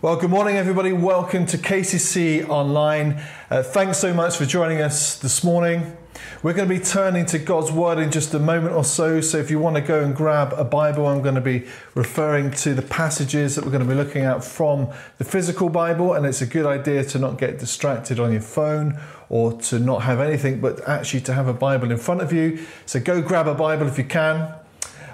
Well, good morning, everybody. Welcome to KCC Online. Uh, thanks so much for joining us this morning. We're going to be turning to God's Word in just a moment or so. So, if you want to go and grab a Bible, I'm going to be referring to the passages that we're going to be looking at from the physical Bible. And it's a good idea to not get distracted on your phone or to not have anything, but actually to have a Bible in front of you. So, go grab a Bible if you can.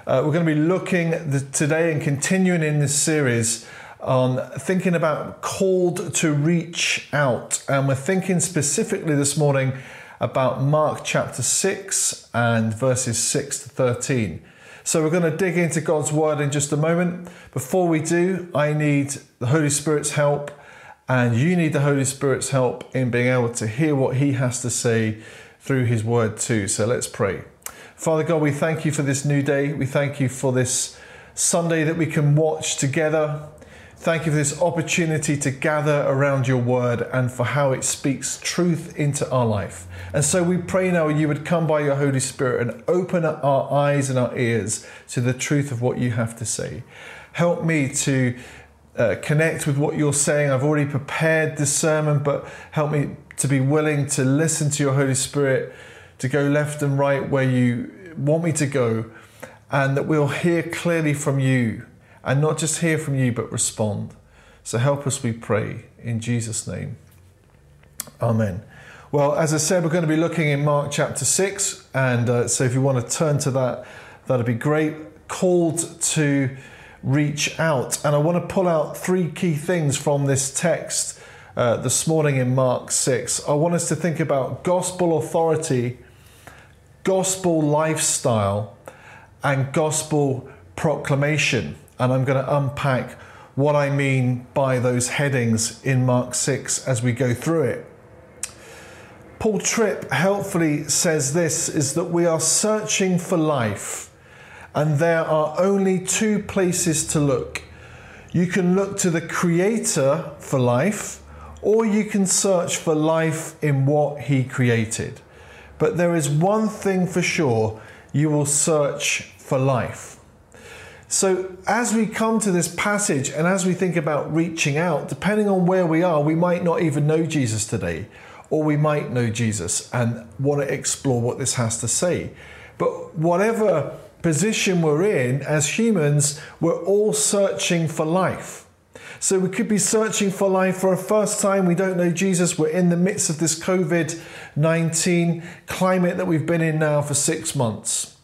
Uh, we're going to be looking the, today and continuing in this series on thinking about called to reach out. And we're thinking specifically this morning about Mark chapter 6 and verses 6 to 13. So we're going to dig into God's word in just a moment. Before we do, I need the Holy Spirit's help, and you need the Holy Spirit's help in being able to hear what He has to say through His word too. So let's pray. Father God, we thank you for this new day. We thank you for this Sunday that we can watch together. Thank you for this opportunity to gather around your word and for how it speaks truth into our life. And so we pray now you would come by your Holy Spirit and open our eyes and our ears to the truth of what you have to say. Help me to uh, connect with what you're saying. I've already prepared this sermon, but help me to be willing to listen to your Holy Spirit, to go left and right where you want me to go, and that we'll hear clearly from you and not just hear from you, but respond. So help us, we pray, in Jesus' name. Amen. Well, as I said, we're going to be looking in Mark chapter 6. And uh, so if you want to turn to that, that'd be great. Called to reach out. And I want to pull out three key things from this text uh, this morning in Mark 6. I want us to think about gospel authority, gospel lifestyle, and gospel proclamation and I'm going to unpack what I mean by those headings in Mark 6 as we go through it. Paul Tripp helpfully says this is that we are searching for life and there are only two places to look. You can look to the creator for life or you can search for life in what he created. But there is one thing for sure, you will search for life. So, as we come to this passage and as we think about reaching out, depending on where we are, we might not even know Jesus today, or we might know Jesus and want to explore what this has to say. But whatever position we're in as humans, we're all searching for life. So we could be searching for life for a first time. We don't know Jesus. We're in the midst of this COVID 19 climate that we've been in now for six months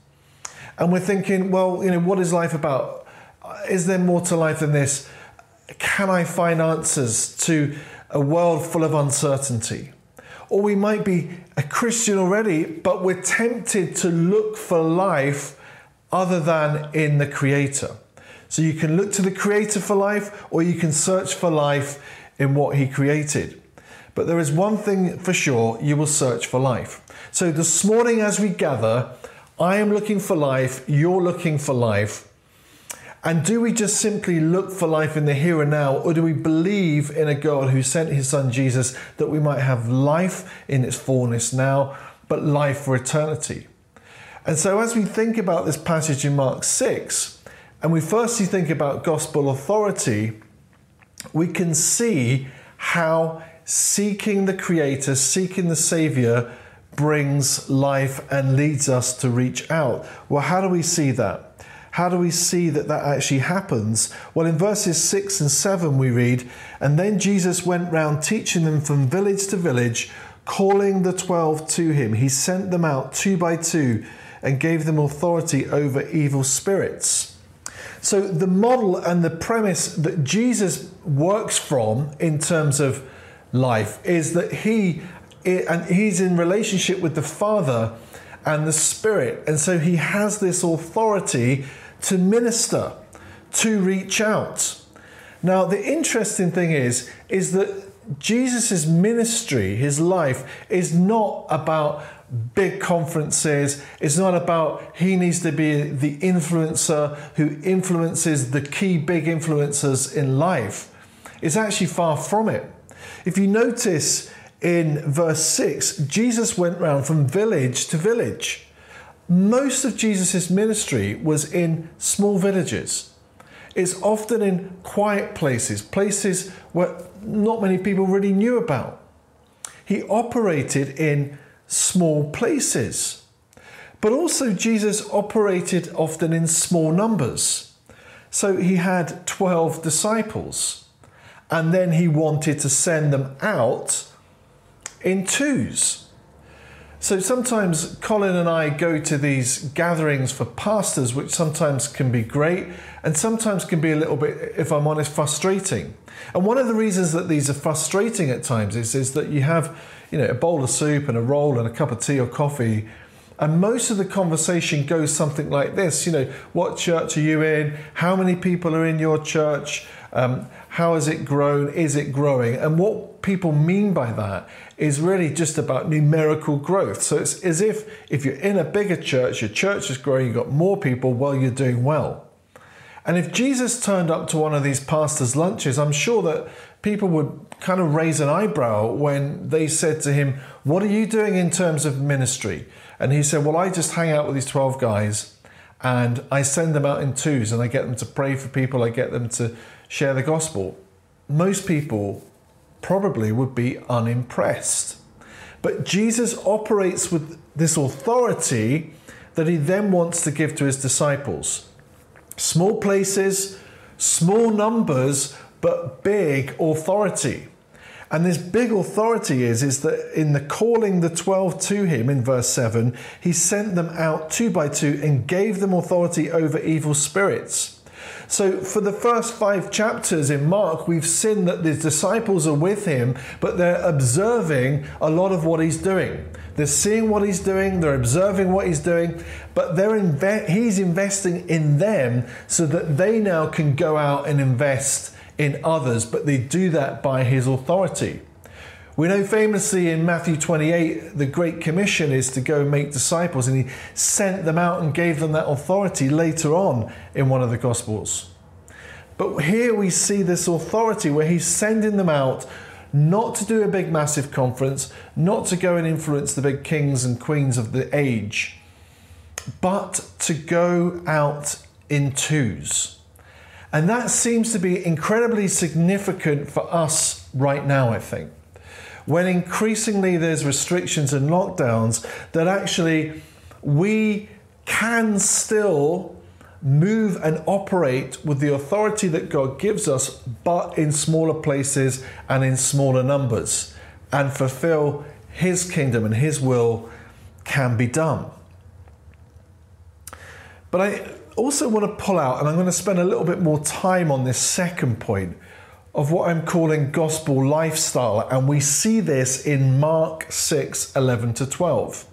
and we're thinking, well, you know, what is life about? Is there more to life than this? Can I find answers to a world full of uncertainty? Or we might be a Christian already, but we're tempted to look for life other than in the Creator. So you can look to the Creator for life, or you can search for life in what He created. But there is one thing for sure you will search for life. So this morning, as we gather, I am looking for life, you're looking for life. And do we just simply look for life in the here and now, or do we believe in a God who sent his son Jesus that we might have life in its fullness now, but life for eternity? And so, as we think about this passage in Mark 6, and we firstly think about gospel authority, we can see how seeking the Creator, seeking the Savior, brings life and leads us to reach out. Well, how do we see that? How do we see that that actually happens? Well, in verses 6 and 7, we read, And then Jesus went round teaching them from village to village, calling the twelve to him. He sent them out two by two and gave them authority over evil spirits. So, the model and the premise that Jesus works from in terms of life is that he and he's in relationship with the Father and the Spirit. And so he has this authority to minister, to reach out. Now, the interesting thing is, is that Jesus' ministry, his life, is not about big conferences. It's not about he needs to be the influencer who influences the key big influencers in life. It's actually far from it. If you notice in verse 6, Jesus went round from village to village. Most of Jesus' ministry was in small villages. It's often in quiet places, places where not many people really knew about. He operated in small places. But also, Jesus operated often in small numbers. So he had 12 disciples, and then he wanted to send them out in twos. So sometimes Colin and I go to these gatherings for pastors, which sometimes can be great and sometimes can be a little bit, if I'm honest, frustrating. And one of the reasons that these are frustrating at times is, is that you have, you know, a bowl of soup and a roll and a cup of tea or coffee. And most of the conversation goes something like this you know, what church are you in? How many people are in your church? Um, how has it grown? Is it growing? And what people mean by that is really just about numerical growth. So it's as if if you're in a bigger church, your church is growing, you've got more people, well, you're doing well. And if Jesus turned up to one of these pastors' lunches, I'm sure that people would kind of raise an eyebrow when they said to him, What are you doing in terms of ministry? And he said, Well, I just hang out with these 12 guys and I send them out in twos and I get them to pray for people, I get them to share the gospel. Most people probably would be unimpressed. But Jesus operates with this authority that he then wants to give to his disciples. Small places, small numbers, but big authority. And this big authority is, is that in the calling the 12 to him in verse 7, he sent them out two by two and gave them authority over evil spirits. So, for the first five chapters in Mark, we've seen that the disciples are with him, but they're observing a lot of what he's doing. They're seeing what he's doing, they're observing what he's doing, but they're inve- he's investing in them so that they now can go out and invest in others, but they do that by his authority. We know famously in Matthew 28, the Great Commission is to go make disciples, and he sent them out and gave them that authority later on in one of the Gospels. But here we see this authority where he's sending them out not to do a big, massive conference, not to go and influence the big kings and queens of the age, but to go out in twos. And that seems to be incredibly significant for us right now, I think. When increasingly there's restrictions and lockdowns, that actually we can still move and operate with the authority that God gives us, but in smaller places and in smaller numbers, and fulfill His kingdom and His will can be done. But I also want to pull out, and I'm going to spend a little bit more time on this second point of what I'm calling gospel lifestyle, and we see this in Mark 6 11 to 12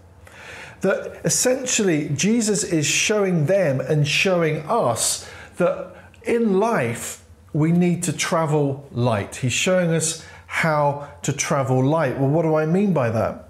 that essentially Jesus is showing them and showing us that in life we need to travel light. He's showing us how to travel light. Well, what do I mean by that?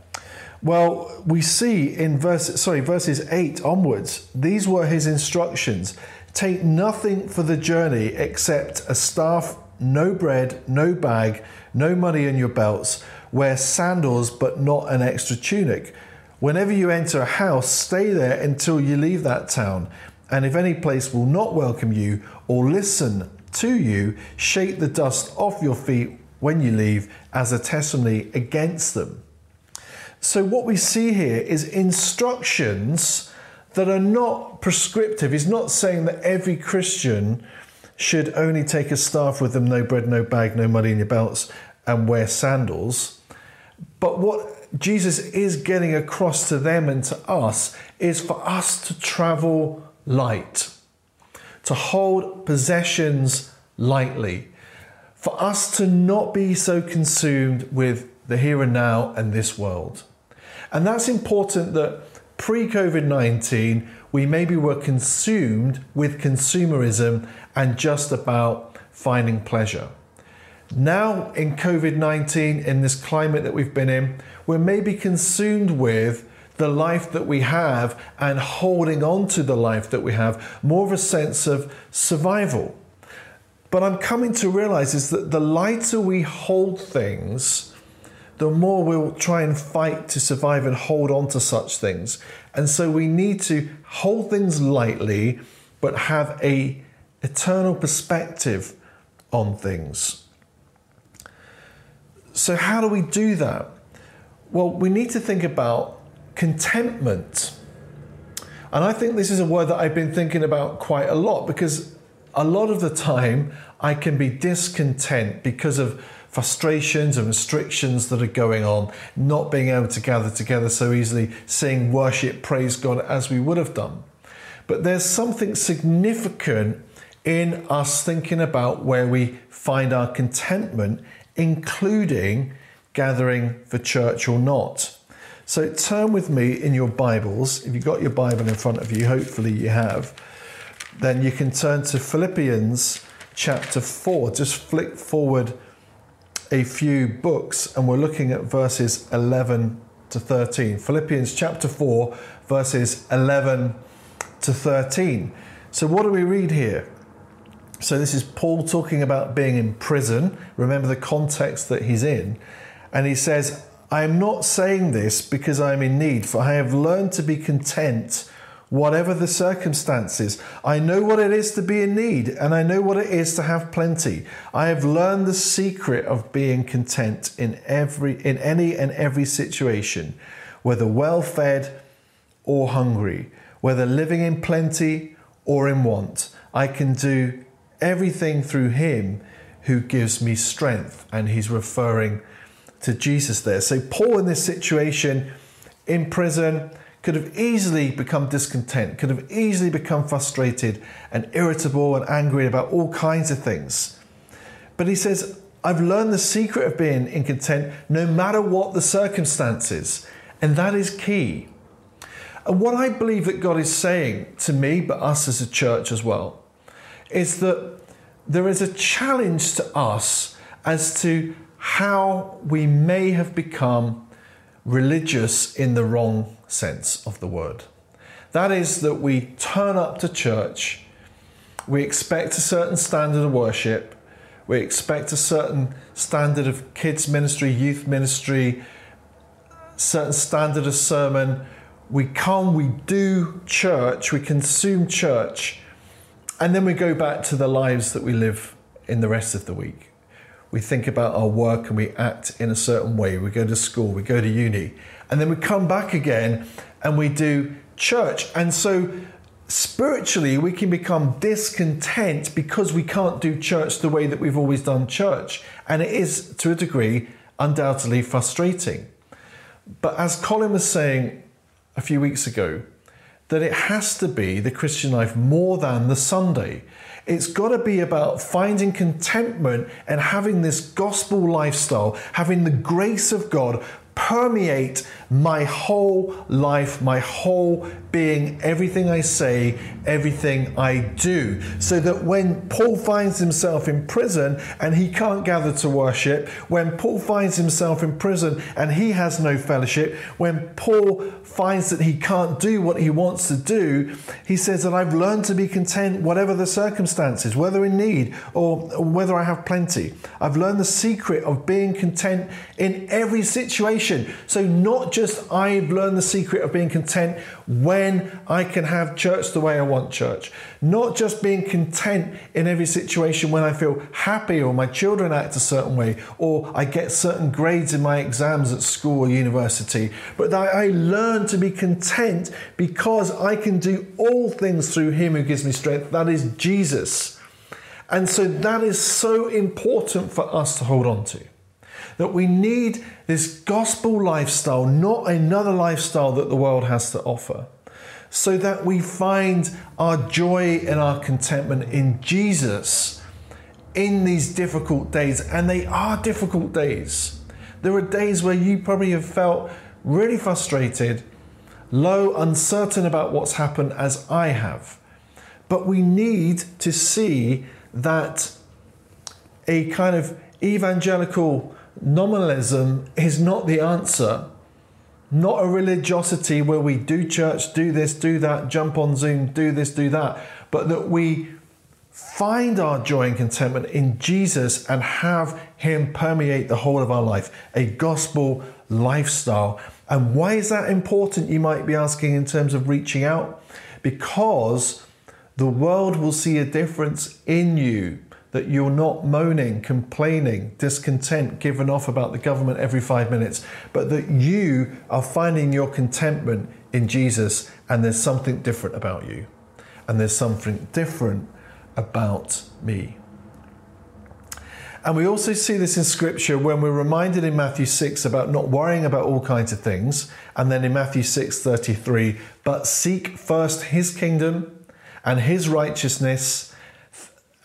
Well, we see in verse sorry, verses 8 onwards, these were his instructions. Take nothing for the journey except a staff, no bread, no bag, no money in your belts. Wear sandals, but not an extra tunic. Whenever you enter a house, stay there until you leave that town. And if any place will not welcome you or listen to you, shake the dust off your feet when you leave as a testimony against them. So, what we see here is instructions that are not prescriptive. He's not saying that every Christian should only take a staff with them, no bread, no bag, no money in your belts, and wear sandals. But what Jesus is getting across to them and to us is for us to travel light, to hold possessions lightly, for us to not be so consumed with the here and now and this world. And that's important that pre COVID 19, we maybe were consumed with consumerism and just about finding pleasure. Now, in COVID 19, in this climate that we've been in, we're maybe consumed with the life that we have and holding on to the life that we have, more of a sense of survival. But I'm coming to realize is that the lighter we hold things, the more we'll try and fight to survive and hold on to such things. And so we need to hold things lightly, but have a eternal perspective on things. So, how do we do that? Well, we need to think about contentment. And I think this is a word that I've been thinking about quite a lot because a lot of the time I can be discontent because of frustrations and restrictions that are going on, not being able to gather together so easily, sing, worship, praise God as we would have done. But there's something significant in us thinking about where we find our contentment, including gathering for church or not. So turn with me in your Bibles. If you've got your Bible in front of you, hopefully you have, then you can turn to Philippians chapter 4. Just flick forward a few books and we're looking at verses 11 to 13. Philippians chapter 4, verses 11 to 13. So, what do we read here? So, this is Paul talking about being in prison. Remember the context that he's in. And he says, I am not saying this because I am in need, for I have learned to be content whatever the circumstances. I know what it is to be in need, and I know what it is to have plenty. I have learned the secret of being content in every in any and every situation, whether well fed or hungry, whether living in plenty or in want. I can do everything through him who gives me strength. And he's referring to Jesus there. So, Paul in this situation in prison could have easily become discontent, could have easily become frustrated and irritable and angry about all kinds of things. But he says, I've learned the secret of being in content no matter what the circumstances. And that is key. And what I believe that God is saying to me, but us as a church as well, is that there is a challenge to us as to how we may have become religious in the wrong sense of the word. That is, that we turn up to church, we expect a certain standard of worship, we expect a certain standard of kids' ministry, youth ministry, certain standard of sermon. We come, we do church, we consume church, and then we go back to the lives that we live in the rest of the week we think about our work and we act in a certain way. We go to school, we go to uni, and then we come back again and we do church. And so spiritually, we can become discontent because we can't do church the way that we've always done church. And it is, to a degree, undoubtedly frustrating. But as Colin was saying a few weeks ago, that it has to be the Christian life more than the Sunday. It's got to be about finding contentment and having this gospel lifestyle, having the grace of God permeate my whole life, my whole being, everything I say, everything I do. So that when Paul finds himself in prison and he can't gather to worship, when Paul finds himself in prison and he has no fellowship, when Paul finds that he can't do what he wants to do, he says that I've learned to be content whatever the circumstances, whether in need or whether I have plenty. I've learned the secret of being content in every situation so, not just I've learned the secret of being content when I can have church the way I want church, not just being content in every situation when I feel happy or my children act a certain way or I get certain grades in my exams at school or university, but that I learn to be content because I can do all things through Him who gives me strength. That is Jesus. And so that is so important for us to hold on to that we need this gospel lifestyle, not another lifestyle that the world has to offer, so that we find our joy and our contentment in Jesus in these difficult days. And they are difficult days. There are days where you probably have felt really frustrated, low, uncertain about what's happened, as I have. But we need to see that a kind of evangelical nominalism is not the answer. Not a religiosity where we do church, do this, do that, jump on Zoom, do this, do that, but that we find our joy and contentment in Jesus and have Him permeate the whole of our life, a gospel lifestyle. And why is that important? You might be asking in terms of reaching out. Because The world will see a difference in you that you're not moaning, complaining, discontent, given off about the government every five minutes, but that you are finding your contentment in Jesus and there's something different about you. And there's something different about me. And we also see this in scripture when we're reminded in Matthew 6 about not worrying about all kinds of things. And then in Matthew 6 33, but seek first his kingdom and his righteousness,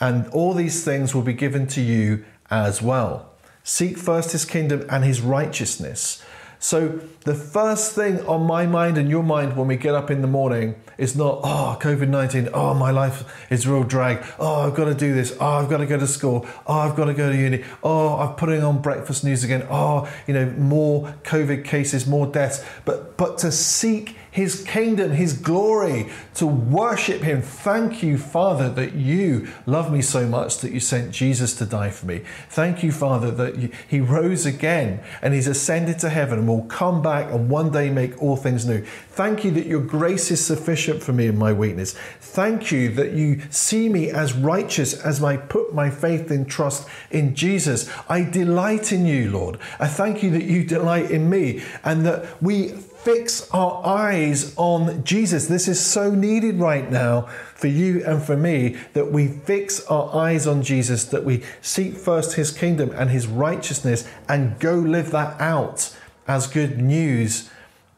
and all these things will be given to you as well. Seek first his kingdom and his righteousness. So, the first thing on my mind and your mind when we get up in the morning is not, oh, COVID 19, oh, my life is real drag. Oh, I've got to do this. Oh, I've got to go to school. Oh, I've got to go to uni. Oh, I'm putting on breakfast news again. Oh, you know, more COVID cases, more deaths. But, but to seek his kingdom, his glory, to worship him. Thank you, Father, that you love me so much that you sent Jesus to die for me. Thank you, Father, that he rose again and he's ascended to heaven and will come back and one day make all things new. Thank you that your grace is sufficient for me in my weakness. Thank you that you see me as righteous as I put my faith and trust in Jesus. I delight in you, Lord. I thank you that you delight in me and that we fix our eyes on Jesus. This is so needed right now for you and for me that we fix our eyes on Jesus, that we seek first his kingdom and his righteousness and go live that out as good news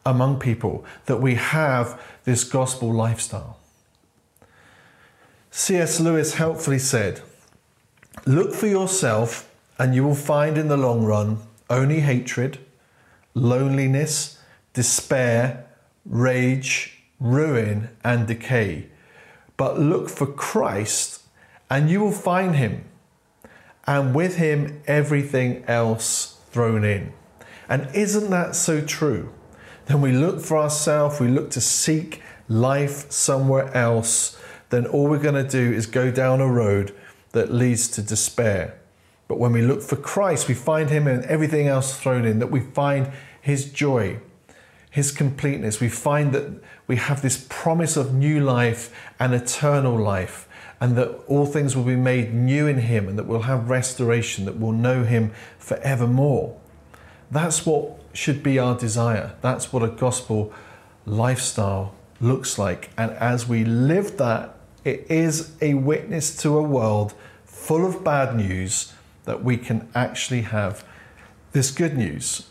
among people, that we have this gospel lifestyle. C.S. Lewis helpfully said, Look for yourself, and you will find in the long run only hatred, loneliness, despair, rage, ruin, and decay. But look for Christ, and you will find him, and with him everything else thrown in. And isn't that so true? Then we look for ourselves, we look to seek life somewhere else, then all we're going to do is go down a road that leads to despair. But when we look for Christ, we find Him and everything else thrown in, that we find His joy his completeness, we find that we have this promise of new life and eternal life, and that all things will be made new in him, and that we'll have restoration, that we'll know him forevermore. That's what should be our desire. That's what a gospel lifestyle looks like. And as we live that, it is a witness to a world full of bad news that we can actually have this good news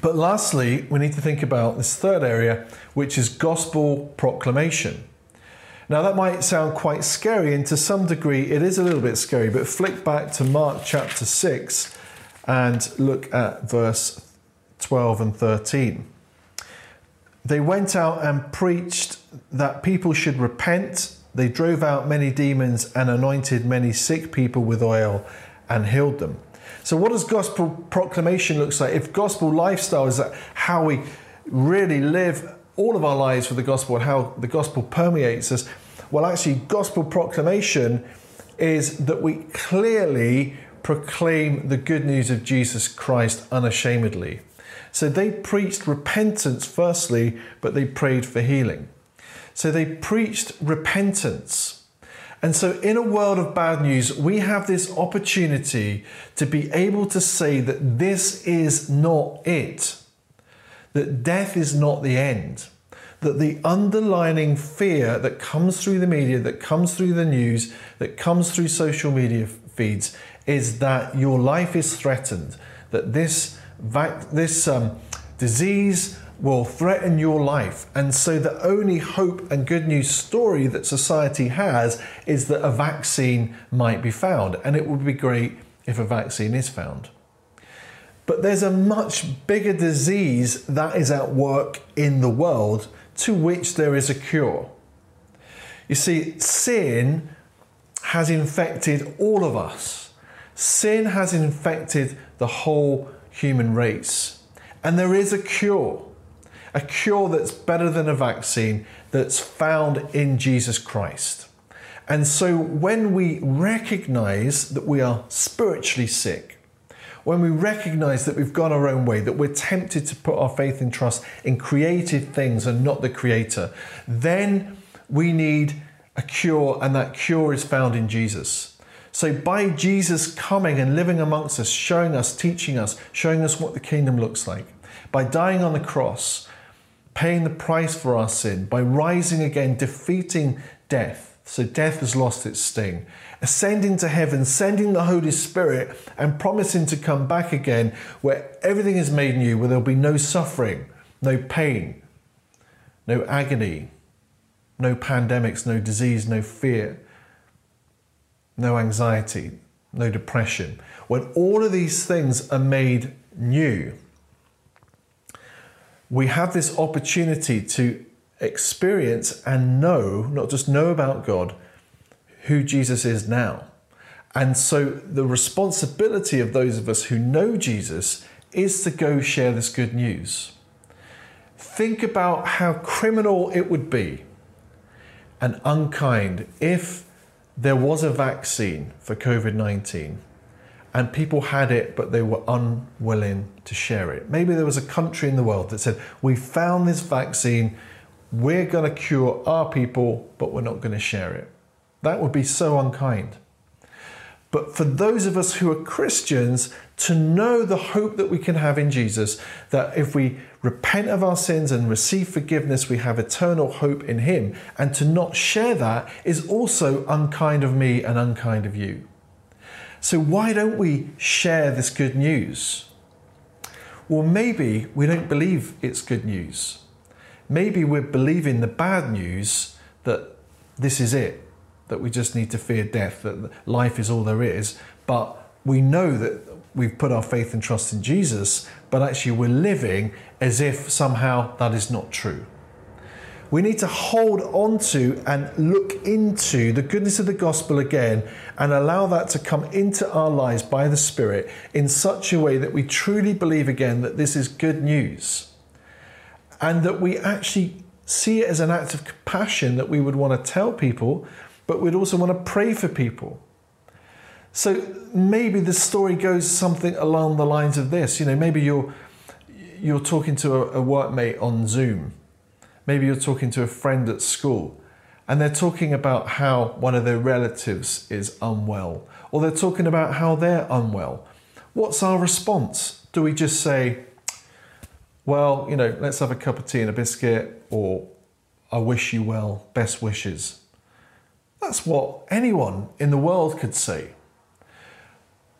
but lastly, we need to think about this third area, which is gospel proclamation. Now, that might sound quite scary, and to some degree, it is a little bit scary, but flick back to Mark chapter 6 and look at verse 12 and 13. They went out and preached that people should repent. They drove out many demons and anointed many sick people with oil and healed them. So, what does gospel proclamation look like? If gospel lifestyle is how we really live all of our lives for the gospel and how the gospel permeates us, well, actually, gospel proclamation is that we clearly proclaim the good news of Jesus Christ unashamedly. So they preached repentance firstly, but they prayed for healing. So they preached repentance. And so, in a world of bad news, we have this opportunity to be able to say that this is not it, that death is not the end, that the underlining fear that comes through the media, that comes through the news, that comes through social media feeds is that your life is threatened, that this, vac- this um, disease will threaten your life. And so, the only hope and good news story that society has is that a vaccine might be found. And it would be great if a vaccine is found. But there's a much bigger disease that is at work in the world to which there is a cure. You see, sin has infected all of us, sin has infected the whole human race. And there is a cure a cure that's better than a vaccine that's found in Jesus Christ. And so when we recognize that we are spiritually sick, when we recognize that we've gone our own way, that we're tempted to put our faith and trust in created things and not the Creator, then We need a cure, and that cure is found in Jesus. So, by Jesus coming and living amongst us, showing us, teaching us, showing us what the kingdom looks like, by dying on the cross, paying the price for our sin, by rising again, defeating death, so death has lost its sting, ascending to heaven, sending the Holy Spirit, and promising to come back again where everything is made new, where there'll be no suffering, no pain, no agony, no pandemics, no disease, no fear, no anxiety, no depression. When all of these things are made new, we have this opportunity to experience and know, not just know about God, who Jesus is now. And so the responsibility of those of us who know Jesus is to go share this good news. Think about how criminal it would be and unkind if there was a vaccine for COVID 19 and people had it, but they were unwilling to share it. Maybe there was a country in the world that said, We found this vaccine, we're going to cure our people, but we're not going to share it. That would be so unkind. But for those of us who are Christians, to know the hope that we can have in Jesus, that if we repent of our sins and receive forgiveness, we have eternal hope in Him, and to not share that is also unkind of me and unkind of you. So, why don't we share this good news? Well, maybe we don't believe it's good news. Maybe we're believing the bad news that this is it, that we just need to fear death, that life is all there is. But we know that we've put our faith and trust in Jesus, but actually we're living as if somehow that is not true we need to hold on to and look into the goodness of the gospel again and allow that to come into our lives by the Spirit in such a way that we truly believe again that this is good news and that we actually see it as an act of compassion that we would want to tell people, but we'd also want to pray for people. So maybe the story goes something along the lines of this. You know, maybe you're you're talking to a, a workmate on Zoom Maybe you're talking to a friend at school and they're talking about how one of their relatives is unwell, or they're talking about how they're unwell. What's our response? Do we just say, well, you know, let's have a cup of tea and a biscuit, or I wish you well, best wishes? That's what anyone in the world could say.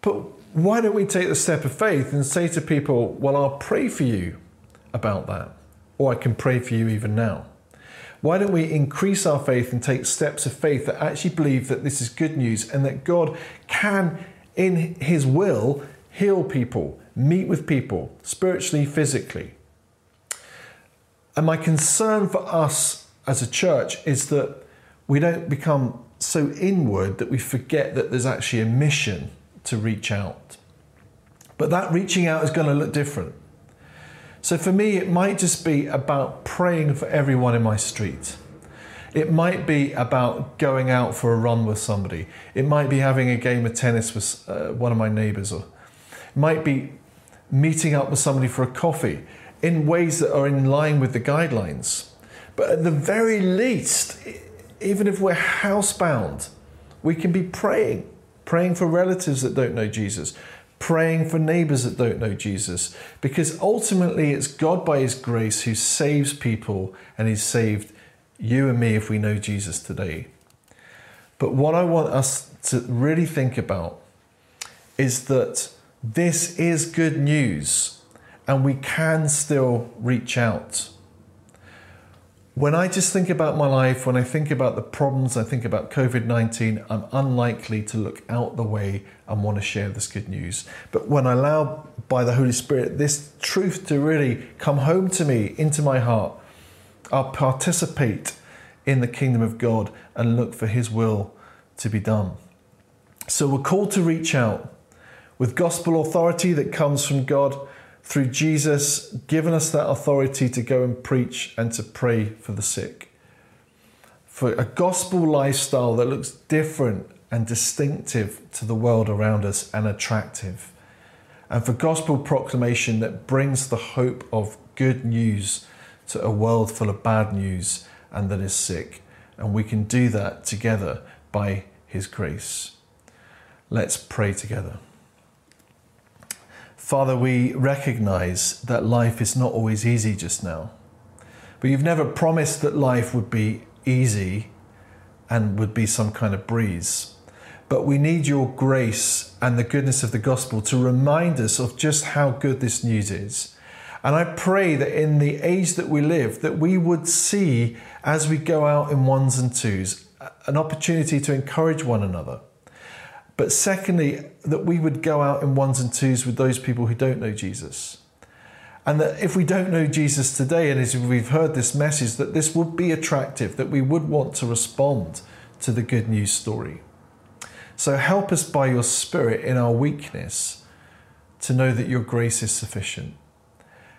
But why don't we take the step of faith and say to people, well, I'll pray for you about that? Or I can pray for you even now. Why don't we increase our faith and take steps of faith that actually believe that this is good news and that God can, in His will, heal people, meet with people, spiritually, physically? And my concern for us as a church is that we don't become so inward that we forget that there's actually a mission to reach out. But that reaching out is going to look different. So for me, it might just be about praying for everyone in my street. It might be about going out for a run with somebody. It might be having a game of tennis with uh, one of my neighbours. Or it might be meeting up with somebody for a coffee in ways that are in line with the guidelines. But at the very least, even if we're housebound, we can be praying, praying for relatives that don't know Jesus, praying for neighbors that don't know Jesus, because ultimately it's God by His grace who saves people and He's saved you and me if we know Jesus today. But what I want us to really think about is that this is good news and we can still reach out. When I just think about my life, when I think about the problems, I think about COVID 19, I'm unlikely to look out the way and want to share this good news. But when I allow, by the Holy Spirit, this truth to really come home to me, into my heart, I'll participate in the kingdom of God and look for His will to be done. So we're called to reach out with gospel authority that comes from God through Jesus given us that authority to go and preach and to pray for the sick. For a gospel lifestyle that looks different and distinctive to the world around us and attractive. And for gospel proclamation that brings the hope of good news to a world full of bad news and that is sick. And we can do that together by His grace. Let's pray together. Father, we recognize that life is not always easy just now. But you've never promised that life would be easy and would be some kind of breeze. But we need your grace and the goodness of the gospel to remind us of just how good this news is. And I pray that in the age that we live, that we would see as we go out in ones and twos an opportunity to encourage one another. But secondly, that we would go out in ones and twos with those people who don't know Jesus. And that if we don't know Jesus today, and as we've heard this message, that this would be attractive, that we would want to respond to the good news story. So help us by your Spirit in our weakness to know that your grace is sufficient.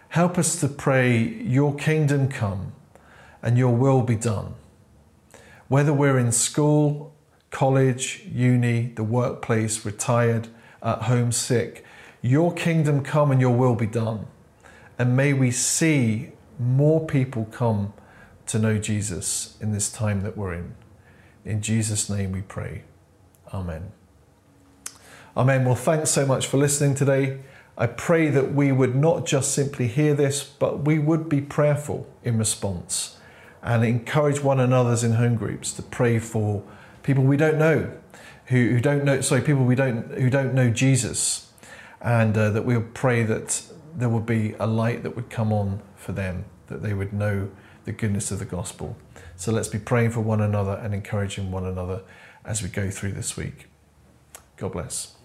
Help us to pray, Your kingdom come and your will be done. Whether we're in school, college, uni, the workplace, retired, at home, sick, Your kingdom come and your will be done. And may we see more people come to know Jesus in this time that we're in. In Jesus' name we pray. Amen. Amen. Well, thanks so much for listening today. I pray that we would not just simply hear this, but we would be prayerful in response and encourage one another's in home groups to pray for people we don't know, who, who don't know, sorry, people we don't, who don't know Jesus, and uh, that we'll pray that there would be a light that would come on for them, that they would know the goodness of the gospel. So let's be praying for one another and encouraging one another as we go through this week. God bless.